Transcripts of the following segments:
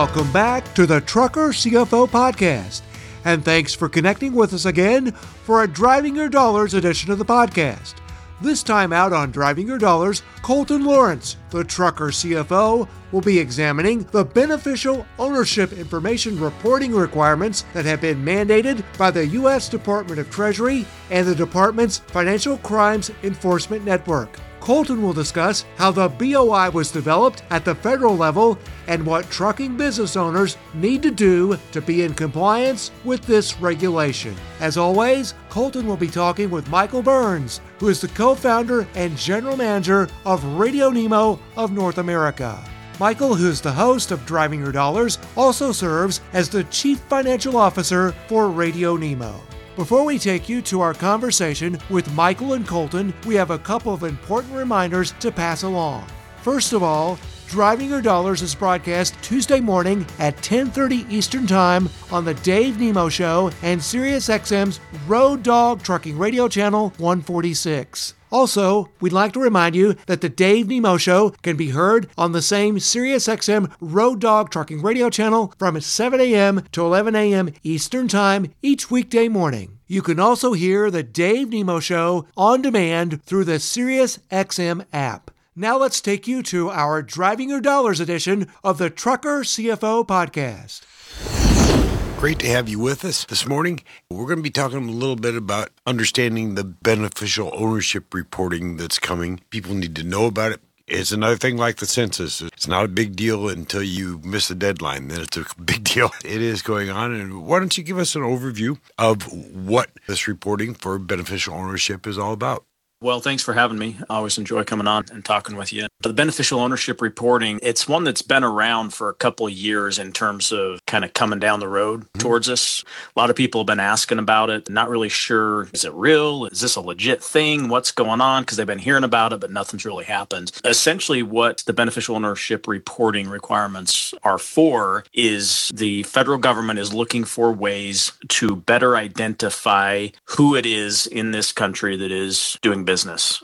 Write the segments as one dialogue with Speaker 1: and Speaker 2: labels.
Speaker 1: Welcome back to the Trucker CFO Podcast. And thanks for connecting with us again for a Driving Your Dollars edition of the podcast. This time out on Driving Your Dollars, Colton Lawrence, the trucker CFO, will be examining the beneficial ownership information reporting requirements that have been mandated by the U.S. Department of Treasury and the department's Financial Crimes Enforcement Network. Colton will discuss how the BOI was developed at the federal level and what trucking business owners need to do to be in compliance with this regulation. As always, Colton will be talking with Michael Burns, who is the co founder and general manager of Radio Nemo of North America. Michael, who's the host of Driving Your Dollars, also serves as the Chief Financial Officer for Radio Nemo. Before we take you to our conversation with Michael and Colton, we have a couple of important reminders to pass along. First of all, Driving Your Dollars is broadcast Tuesday morning at 10:30 Eastern Time on the Dave Nemo Show and SiriusXM's Road Dog Trucking Radio Channel 146. Also, we'd like to remind you that the Dave Nemo Show can be heard on the same SiriusXM Road Dog Trucking Radio channel from 7 a.m. to 11 a.m. Eastern Time each weekday morning. You can also hear the Dave Nemo Show on demand through the SiriusXM app. Now let's take you to our Driving Your Dollars edition of the Trucker CFO podcast.
Speaker 2: Great to have you with us this morning. We're going to be talking a little bit about understanding the beneficial ownership reporting that's coming. People need to know about it. It's another thing like the census. It's not a big deal until you miss the deadline. Then it's a big deal. It is going on. And why don't you give us an overview of what this reporting for beneficial ownership is all about?
Speaker 3: Well, thanks for having me. I always enjoy coming on and talking with you. The beneficial ownership reporting, it's one that's been around for a couple of years in terms of kind of coming down the road mm-hmm. towards us. A lot of people have been asking about it, not really sure is it real? Is this a legit thing? What's going on? Because they've been hearing about it, but nothing's really happened. Essentially, what the beneficial ownership reporting requirements are for is the federal government is looking for ways to better identify who it is in this country that is doing business.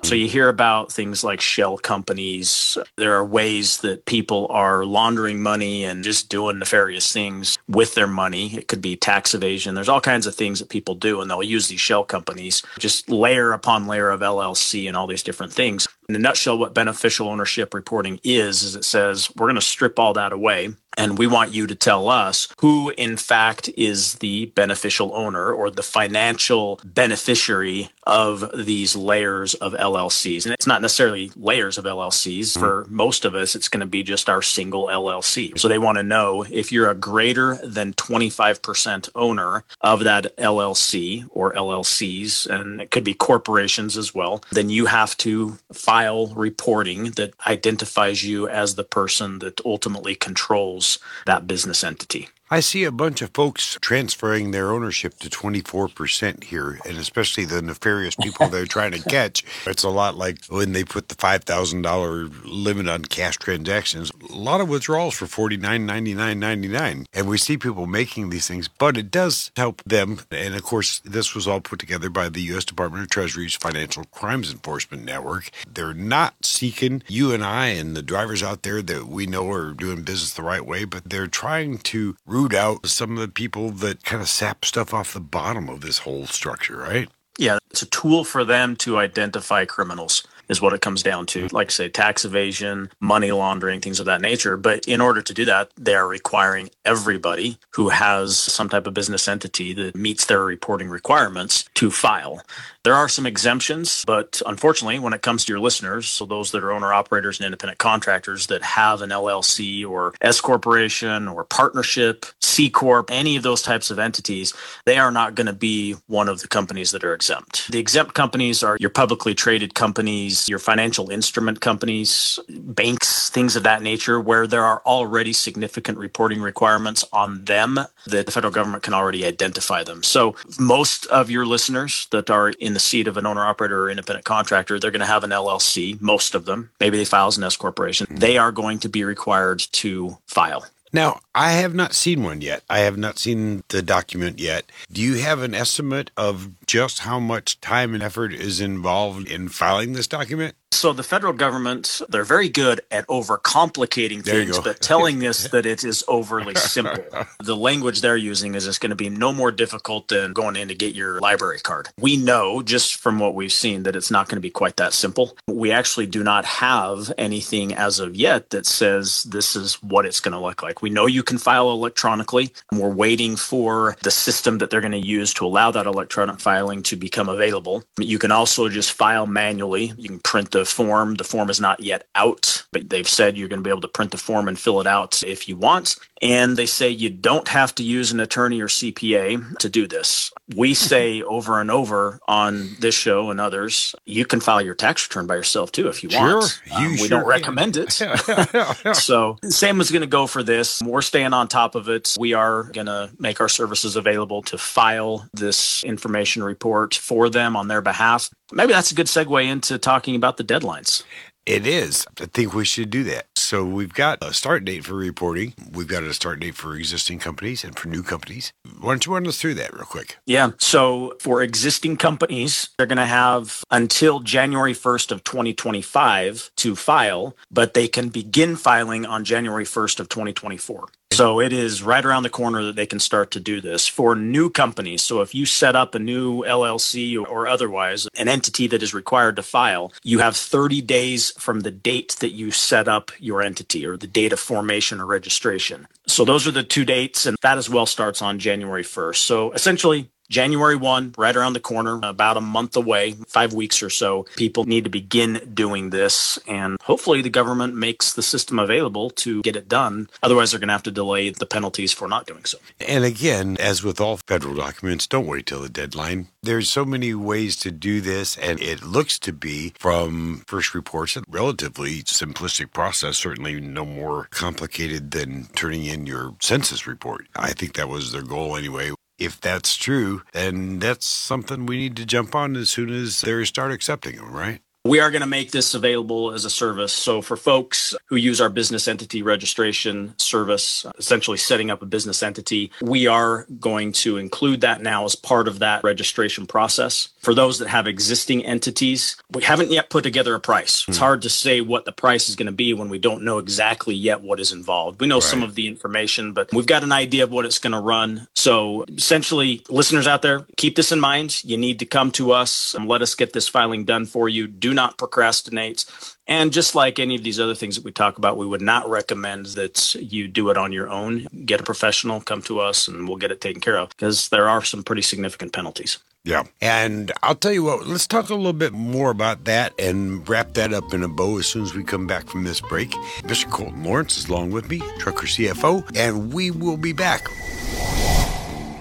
Speaker 3: So mm. you hear about things like shell companies. There are ways that people are laundering money and just doing nefarious things with their money. It could be tax evasion. There's all kinds of things that people do, and they'll use these shell companies, just layer upon layer of LLC and all these different things. In a nutshell, what beneficial ownership reporting is, is it says we're going to strip all that away and we want you to tell us who, in fact, is the beneficial owner or the financial beneficiary of these layers of LLCs. And it's not necessarily layers of LLCs. Mm-hmm. For most of us, it's going to be just our single LLC. So they want to know if you're a greater than 25% owner of that LLC or LLCs, and it could be corporations as well, then you have to file reporting that identifies you as the person that ultimately controls that business entity.
Speaker 2: I see a bunch of folks transferring their ownership to 24% here, and especially the nefarious people they're trying to catch. It's a lot like when they put the $5,000 limit on cash transactions. A lot of withdrawals for $49.99.99. And we see people making these things, but it does help them. And of course, this was all put together by the U.S. Department of Treasury's Financial Crimes Enforcement Network. They're not seeking you and I and the drivers out there that we know are doing business the right way, but they're trying to root out some of the people that kind of sap stuff off the bottom of this whole structure, right?
Speaker 3: Yeah, it's a tool for them to identify criminals is what it comes down to. Like say, tax evasion, money laundering, things of that nature. But in order to do that, they are requiring everybody who has some type of business entity that meets their reporting requirements to file. There are some exemptions, but unfortunately, when it comes to your listeners, so those that are owner operators and independent contractors that have an LLC or S corporation or partnership, C corp, any of those types of entities, they are not going to be one of the companies that are exempt. The exempt companies are your publicly traded companies, your financial instrument companies, banks, things of that nature, where there are already significant reporting requirements on them that the federal government can already identify them. So most of your listeners that are in the seat of an owner operator or independent contractor, they're going to have an LLC, most of them. Maybe they file as an S corporation. They are going to be required to file.
Speaker 2: Now, I have not seen one yet. I have not seen the document yet. Do you have an estimate of just how much time and effort is involved in filing this document?
Speaker 3: So the federal government, they're very good at overcomplicating things, but telling us that it is overly simple. the language they're using is it's going to be no more difficult than going in to get your library card. We know just from what we've seen that it's not going to be quite that simple. We actually do not have anything as of yet that says this is what it's going to look like. We know you can file electronically. And we're waiting for the system that they're going to use to allow that electronic filing to become available. You can also just file manually. You can print the form. The form is not yet out, but they've said you're going to be able to print the form and fill it out if you want. And they say you don't have to use an attorney or CPA to do this. We say over and over on this show and others, you can file your tax return by yourself too if you
Speaker 2: sure,
Speaker 3: want.
Speaker 2: You um,
Speaker 3: we
Speaker 2: sure
Speaker 3: don't
Speaker 2: can.
Speaker 3: recommend it. so same is going to go for this. We're staying on top of it. We are going to make our services available to file this information report for them on their behalf. Maybe that's a good segue into talking about the deadlines.
Speaker 2: It is. I think we should do that. So we've got a start date for reporting. We've got a start date for existing companies and for new companies. Why don't you run us through that real quick?
Speaker 3: Yeah. So for existing companies, they're going to have until January 1st of 2025 to file, but they can begin filing on January 1st of 2024. So it is right around the corner that they can start to do this for new companies. So if you set up a new LLC or otherwise, an entity that is required to file, you have 30 days from the date that you set up your entity or the date of formation or registration. So those are the two dates, and that as well starts on January 1st. So essentially, January 1, right around the corner, about a month away, five weeks or so. People need to begin doing this, and hopefully the government makes the system available to get it done. Otherwise, they're going to have to delay the penalties for not doing so.
Speaker 2: And again, as with all federal documents, don't wait till the deadline. There's so many ways to do this, and it looks to be, from first reports, a relatively simplistic process, certainly no more complicated than turning in your census report. I think that was their goal anyway if that's true, then that's something we need to jump on as soon as they start accepting them, right?
Speaker 3: We are going to make this available as a service. So, for folks who use our business entity registration service, essentially setting up a business entity, we are going to include that now as part of that registration process. For those that have existing entities, we haven't yet put together a price. It's hmm. hard to say what the price is going to be when we don't know exactly yet what is involved. We know right. some of the information, but we've got an idea of what it's going to run. So, essentially, listeners out there, keep this in mind. You need to come to us and let us get this filing done for you. Do not procrastinate. And just like any of these other things that we talk about, we would not recommend that you do it on your own. Get a professional, come to us, and we'll get it taken care of because there are some pretty significant penalties.
Speaker 2: Yeah. And I'll tell you what, let's talk a little bit more about that and wrap that up in a bow as soon as we come back from this break. Mr. Colton Lawrence is along with me, Trucker CFO, and we will be back.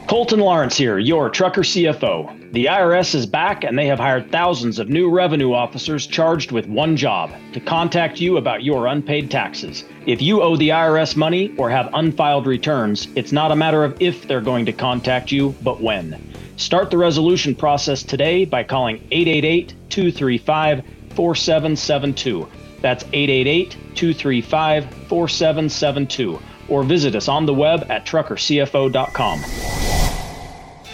Speaker 4: Colton Lawrence here, your trucker CFO. The IRS is back and they have hired thousands of new revenue officers charged with one job to contact you about your unpaid taxes. If you owe the IRS money or have unfiled returns, it's not a matter of if they're going to contact you, but when. Start the resolution process today by calling 888 235 4772. That's 888 235 4772. Or visit us on the web at truckercfo.com.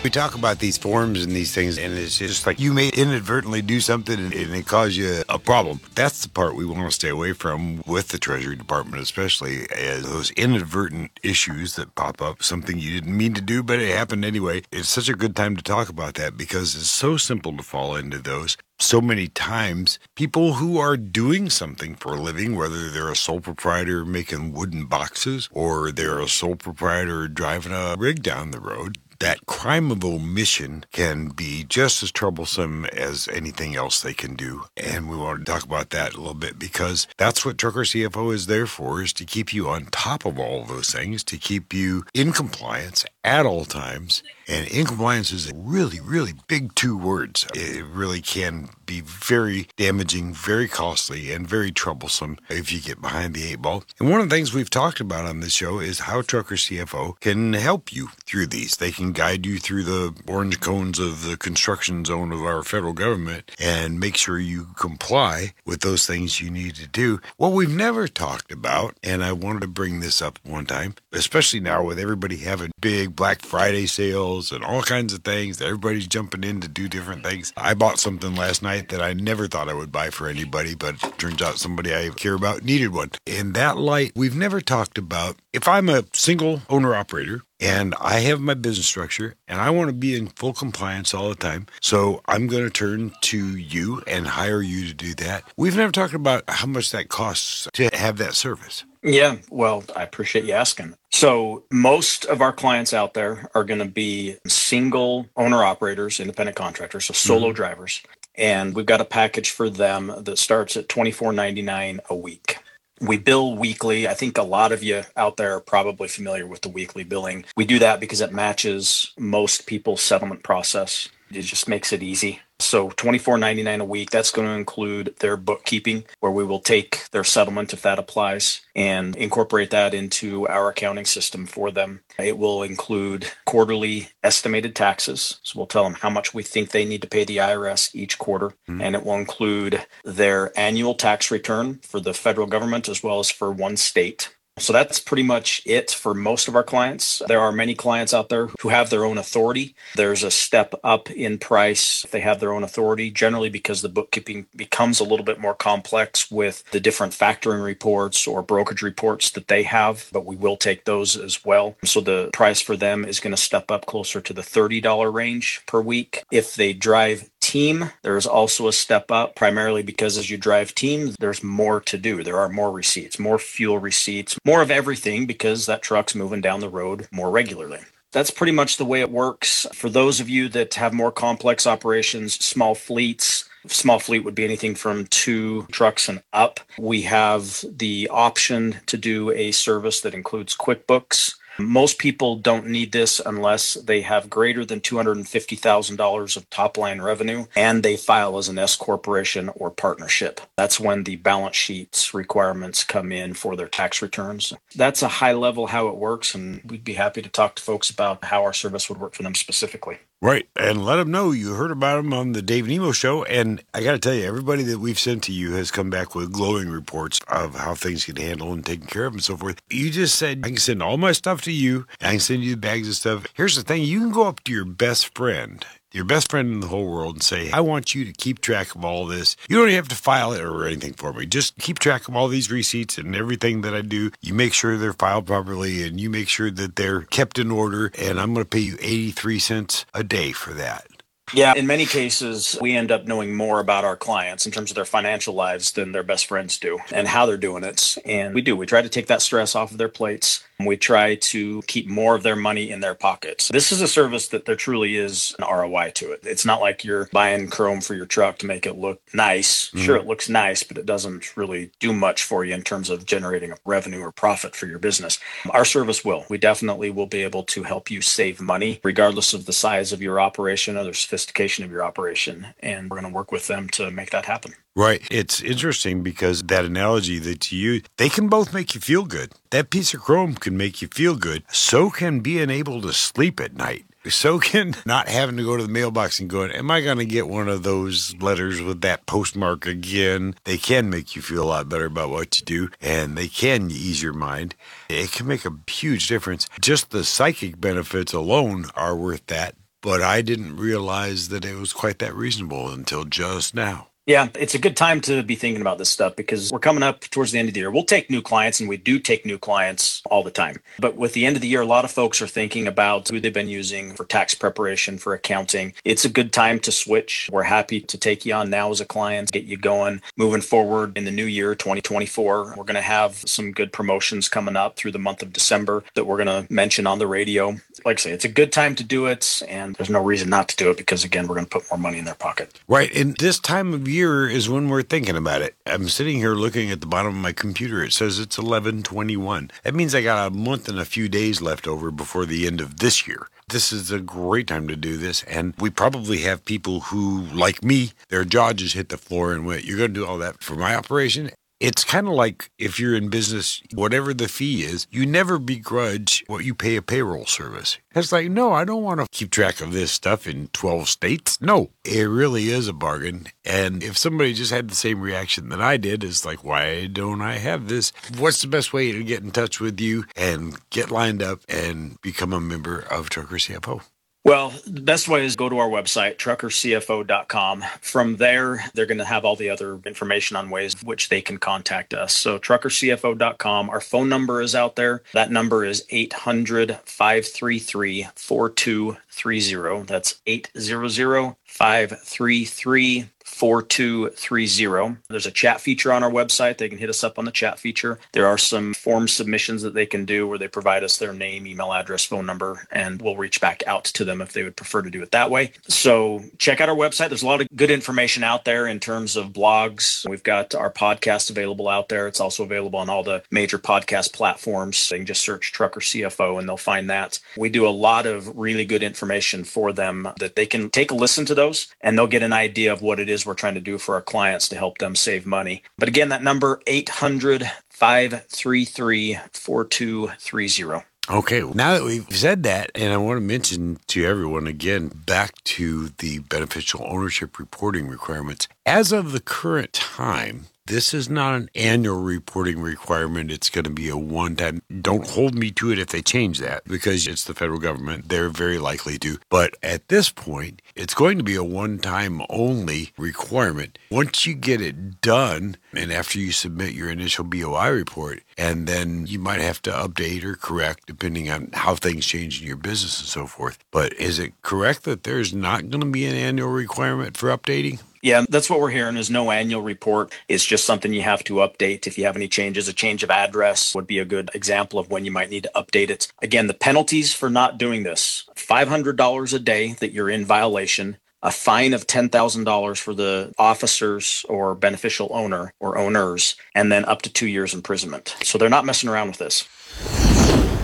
Speaker 2: We talk about these forms and these things, and it's just like you may inadvertently do something and it cause you a problem. That's the part we want to stay away from with the Treasury Department, especially as those inadvertent issues that pop up, something you didn't mean to do, but it happened anyway. It's such a good time to talk about that because it's so simple to fall into those so many times people who are doing something for a living, whether they're a sole proprietor making wooden boxes or they're a sole proprietor driving a rig down the road, that crime of omission can be just as troublesome as anything else they can do. And we want to talk about that a little bit because that's what Trucker CFO is there for, is to keep you on top of all of those things, to keep you in compliance at all times. And in compliance is a really, really big two words. It really can be very damaging, very costly, and very troublesome if you get behind the eight ball. And one of the things we've talked about on this show is how Trucker CFO can help you through these. They can guide you through the orange cones of the construction zone of our federal government and make sure you comply with those things you need to do. What we've never talked about, and I wanted to bring this up one time, especially now with everybody having big Black Friday sales and all kinds of things, everybody's jumping in to do different things. I bought something last night that I never thought I would buy for anybody, but turns out somebody I care about needed one. In that light, we've never talked about if I'm a single owner operator and I have my business structure and I want to be in full compliance all the time. So I'm going to turn to you and hire you to do that. We've never talked about how much that costs to have that service.
Speaker 3: Yeah, well, I appreciate you asking. So, most of our clients out there are going to be single owner operators, independent contractors, so solo mm-hmm. drivers. And we've got a package for them that starts at $24.99 a week. We bill weekly. I think a lot of you out there are probably familiar with the weekly billing. We do that because it matches most people's settlement process. It just makes it easy. So $24.99 a week, that's going to include their bookkeeping, where we will take their settlement if that applies and incorporate that into our accounting system for them. It will include quarterly estimated taxes. So we'll tell them how much we think they need to pay the IRS each quarter. Mm-hmm. And it will include their annual tax return for the federal government as well as for one state. So that's pretty much it for most of our clients. There are many clients out there who have their own authority. There's a step up in price if they have their own authority, generally because the bookkeeping becomes a little bit more complex with the different factoring reports or brokerage reports that they have, but we will take those as well. So the price for them is going to step up closer to the $30 range per week. If they drive team, there's also a step up, primarily because as you drive team, there's more to do. There are more receipts, more fuel receipts, more of everything because that truck's moving down the road more regularly. That's pretty much the way it works. For those of you that have more complex operations, small fleets, Small fleet would be anything from two trucks and up. We have the option to do a service that includes QuickBooks most people don't need this unless they have greater than $250,000 of top line revenue and they file as an S corporation or partnership. That's when the balance sheets requirements come in for their tax returns. That's a high level how it works, and we'd be happy to talk to folks about how our service would work for them specifically.
Speaker 2: Right. And let them know you heard about them on the Dave Nemo show. And I got to tell you, everybody that we've sent to you has come back with glowing reports of how things get handled and taken care of and so forth. You just said, I can send all my stuff to you. I can send you the bags of stuff. Here's the thing you can go up to your best friend your best friend in the whole world and say, I want you to keep track of all this. You don't have to file it or anything for me. Just keep track of all these receipts and everything that I do. You make sure they're filed properly and you make sure that they're kept in order. And I'm going to pay you 83 cents a day for that.
Speaker 3: Yeah, in many cases, we end up knowing more about our clients in terms of their financial lives than their best friends do and how they're doing it. And we do. We try to take that stress off of their plates we try to keep more of their money in their pockets. This is a service that there truly is an ROI to it. It's not like you're buying chrome for your truck to make it look nice. Mm-hmm. Sure, it looks nice, but it doesn't really do much for you in terms of generating a revenue or profit for your business. Our service will. We definitely will be able to help you save money, regardless of the size of your operation or the sophistication of your operation. And we're going to work with them to make that happen.
Speaker 2: Right. It's interesting because that analogy that you use, they can both make you feel good. That piece of chrome can make you feel good. So can being able to sleep at night. So can not having to go to the mailbox and going, Am I going to get one of those letters with that postmark again? They can make you feel a lot better about what you do and they can ease your mind. It can make a huge difference. Just the psychic benefits alone are worth that. But I didn't realize that it was quite that reasonable until just now.
Speaker 3: Yeah, it's a good time to be thinking about this stuff because we're coming up towards the end of the year. We'll take new clients and we do take new clients all the time. But with the end of the year, a lot of folks are thinking about who they've been using for tax preparation, for accounting. It's a good time to switch. We're happy to take you on now as a client, get you going. Moving forward in the new year, 2024, we're going to have some good promotions coming up through the month of December that we're going to mention on the radio. Like I say, it's a good time to do it and there's no reason not to do it because, again, we're going to put more money in their pocket.
Speaker 2: Right. And this time of year is when we're thinking about it. I'm sitting here looking at the bottom of my computer. It says it's 1121. That means I got a month and a few days left over before the end of this year. This is a great time to do this. And we probably have people who, like me, their jaw just hit the floor and went, You're going to do all that for my operation? It's kind of like if you're in business, whatever the fee is, you never begrudge what you pay a payroll service. It's like, no, I don't want to keep track of this stuff in 12 states. No, it really is a bargain. And if somebody just had the same reaction that I did, it's like, why don't I have this? What's the best way to get in touch with you and get lined up and become a member of Trucker CFO?
Speaker 3: Well, the best way is go to our website, truckercfo.com. From there, they're going to have all the other information on ways which they can contact us. So, truckercfo.com. Our phone number is out there. That number is 800 533 4230. That's 800 533 4230. There's a chat feature on our website. They can hit us up on the chat feature. There are some form submissions that they can do where they provide us their name, email address, phone number, and we'll reach back out to them if they would prefer to do it that way. So check out our website. There's a lot of good information out there in terms of blogs. We've got our podcast available out there. It's also available on all the major podcast platforms. They can just search Trucker CFO and they'll find that. We do a lot of really good information for them that they can take a listen to those and they'll get an idea of what it is we're trying to do for our clients to help them save money. But again, that number 800 533 4230.
Speaker 2: Okay, now that we've said that, and I want to mention to everyone again back to the beneficial ownership reporting requirements. As of the current time, this is not an annual reporting requirement. It's going to be a one time. Don't hold me to it if they change that because it's the federal government. They're very likely to. But at this point, it's going to be a one time only requirement. Once you get it done, and after you submit your initial BOI report, and then you might have to update or correct depending on how things change in your business and so forth. But is it correct that there's not going to be an annual requirement for updating?
Speaker 3: Yeah, that's what we're hearing is no annual report. It's just something you have to update. If you have any changes, a change of address would be a good example of when you might need to update it. Again, the penalties for not doing this $500 a day that you're in violation, a fine of $10,000 for the officers or beneficial owner or owners, and then up to two years imprisonment. So they're not messing around with this.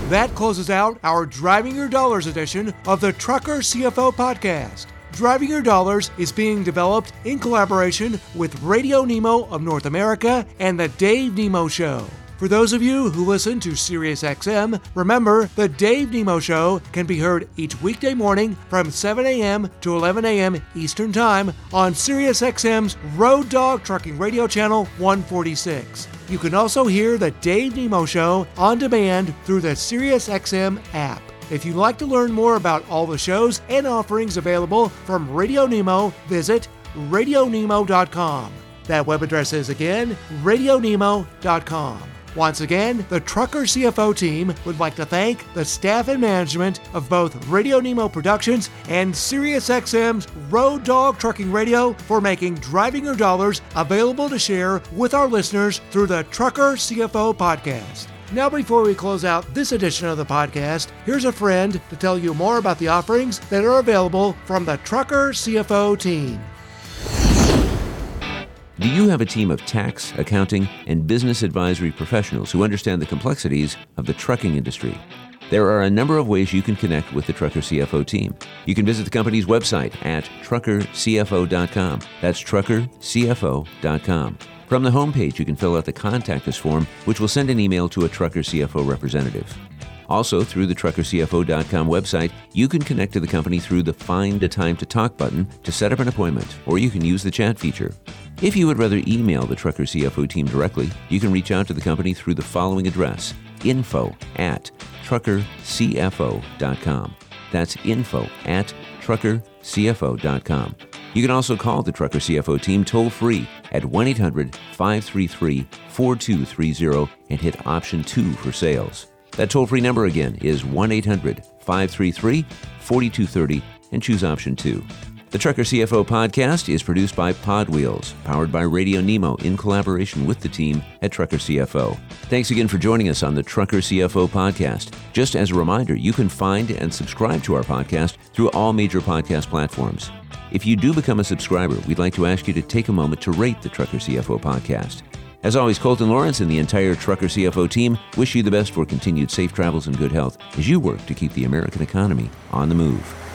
Speaker 1: That closes out our Driving Your Dollars edition of the Trucker CFO podcast. Driving Your Dollars is being developed in collaboration with Radio Nemo of North America and The Dave Nemo Show. For those of you who listen to SiriusXM, remember the Dave Nemo Show can be heard each weekday morning from 7 a.m. to 11 a.m. Eastern Time on SiriusXM's Road Dog Trucking Radio Channel 146. You can also hear the Dave Nemo Show on demand through the SiriusXM app. If you'd like to learn more about all the shows and offerings available from Radio Nemo, visit radionemo.com. That web address is again radionemo.com. Once again, the Trucker CFO team would like to thank the staff and management of both Radio Nemo Productions and SiriusXM's Road Dog Trucking Radio for making Driving Your Dollars available to share with our listeners through the Trucker CFO podcast. Now, before we close out this edition of the podcast, here's a friend to tell you more about the offerings that are available from the Trucker CFO team.
Speaker 5: Do you have a team of tax, accounting, and business advisory professionals who understand the complexities of the trucking industry? There are a number of ways you can connect with the Trucker CFO team. You can visit the company's website at truckercfo.com. That's truckercfo.com. From the homepage, you can fill out the Contact Us form, which will send an email to a Trucker CFO representative. Also, through the truckercfo.com website, you can connect to the company through the Find a Time to Talk button to set up an appointment, or you can use the chat feature. If you would rather email the Trucker CFO team directly, you can reach out to the company through the following address info at truckercfo.com. That's info at truckercfo.com. You can also call the Trucker CFO team toll free at 1 800 533 4230 and hit option 2 for sales. That toll free number again is 1 800 533 4230 and choose option 2. The Trucker CFO podcast is produced by Podwheels, powered by Radio Nemo in collaboration with the team at Trucker CFO. Thanks again for joining us on the Trucker CFO podcast. Just as a reminder, you can find and subscribe to our podcast through all major podcast platforms. If you do become a subscriber, we'd like to ask you to take a moment to rate the Trucker CFO podcast. As always, Colton Lawrence and the entire Trucker CFO team wish you the best for continued safe travels and good health as you work to keep the American economy on the move.